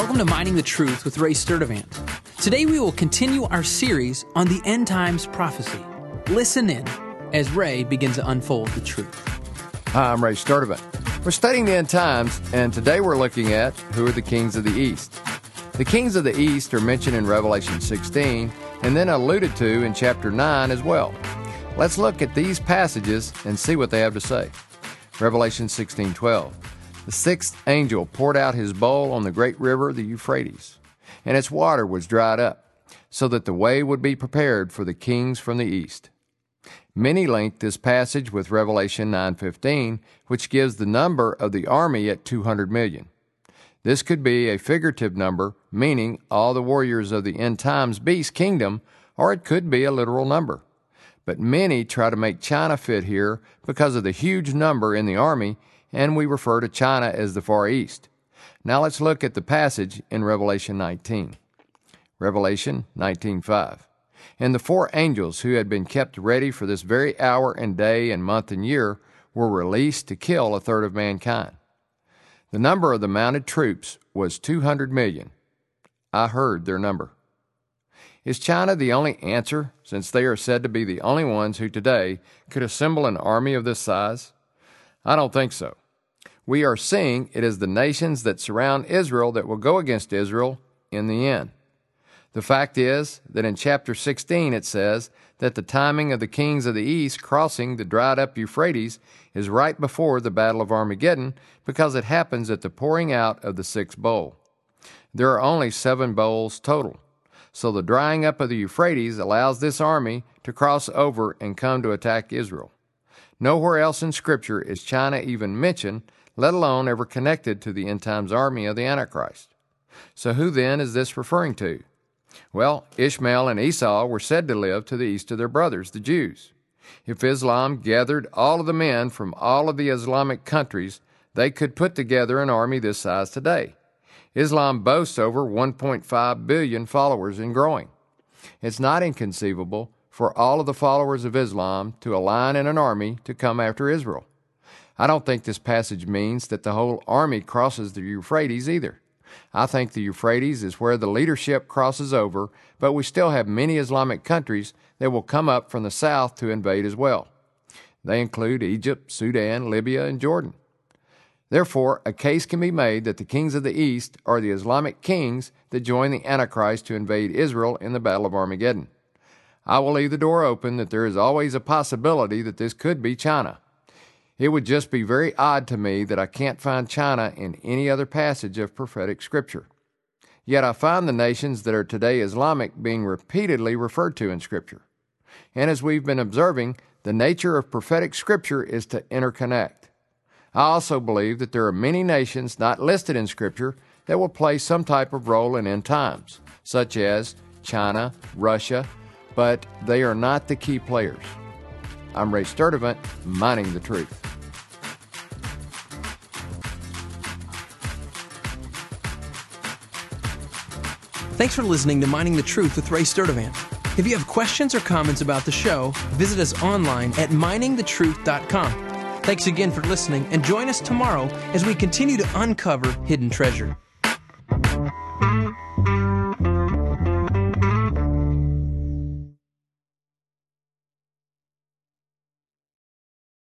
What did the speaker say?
to Mining the Truth with Ray Sturdivant. Today we will continue our series on the end times prophecy. Listen in as Ray begins to unfold the truth. Hi, I'm Ray Sturdivant. We're studying the end times, and today we're looking at who are the kings of the East. The kings of the East are mentioned in Revelation 16 and then alluded to in chapter 9 as well. Let's look at these passages and see what they have to say. Revelation 16:12. The sixth angel poured out his bowl on the great river, the Euphrates, and its water was dried up, so that the way would be prepared for the kings from the east. Many link this passage with Revelation 9:15, which gives the number of the army at 200 million. This could be a figurative number, meaning all the warriors of the end times beast kingdom, or it could be a literal number. But many try to make China fit here because of the huge number in the army, and we refer to China as the Far East. Now let's look at the passage in Revelation 19. Revelation 19:5. And the four angels who had been kept ready for this very hour and day and month and year were released to kill a third of mankind. The number of the mounted troops was 200 million. I heard their number. Is China the only answer, since they are said to be the only ones who today could assemble an army of this size? I don't think so. We are seeing it is the nations that surround Israel that will go against Israel in the end. The fact is that in chapter 16 it says that the timing of the kings of the east crossing the dried up Euphrates is right before the Battle of Armageddon because it happens at the pouring out of the sixth bowl. There are only seven bowls total. So the drying up of the Euphrates allows this army to cross over and come to attack Israel. Nowhere else in Scripture is China even mentioned, let alone ever connected to the end times army of the Antichrist. So who then is this referring to? Well, Ishmael and Esau were said to live to the east of their brothers, the Jews. If Islam gathered all of the men from all of the Islamic countries, they could put together an army this size today. Islam boasts over 1.5 billion followers and growing. It's not inconceivable for all of the followers of Islam to align in an army to come after Israel. I don't think this passage means that the whole army crosses the Euphrates either. I think the Euphrates is where the leadership crosses over, but we still have many Islamic countries that will come up from the south to invade as well. They include Egypt, Sudan, Libya, and Jordan. Therefore, a case can be made that the kings of the east are the Islamic kings that join the Antichrist to invade Israel in the Battle of Armageddon. I will leave the door open that there is always a possibility that this could be China. It would just be very odd to me that I can't find China in any other passage of prophetic scripture. Yet I find the nations that are today Islamic being repeatedly referred to in scripture. And as we've been observing, the nature of prophetic scripture is to interconnect. I also believe that there are many nations not listed in Scripture that will play some type of role in end times, such as China, Russia, but they are not the key players. I'm Ray Sturdivant, mining the truth. Thanks for listening to Mining the Truth with Ray Sturdivant. If you have questions or comments about the show, visit us online at miningthetruth.com. Thanks again for listening and join us tomorrow as we continue to uncover hidden treasure.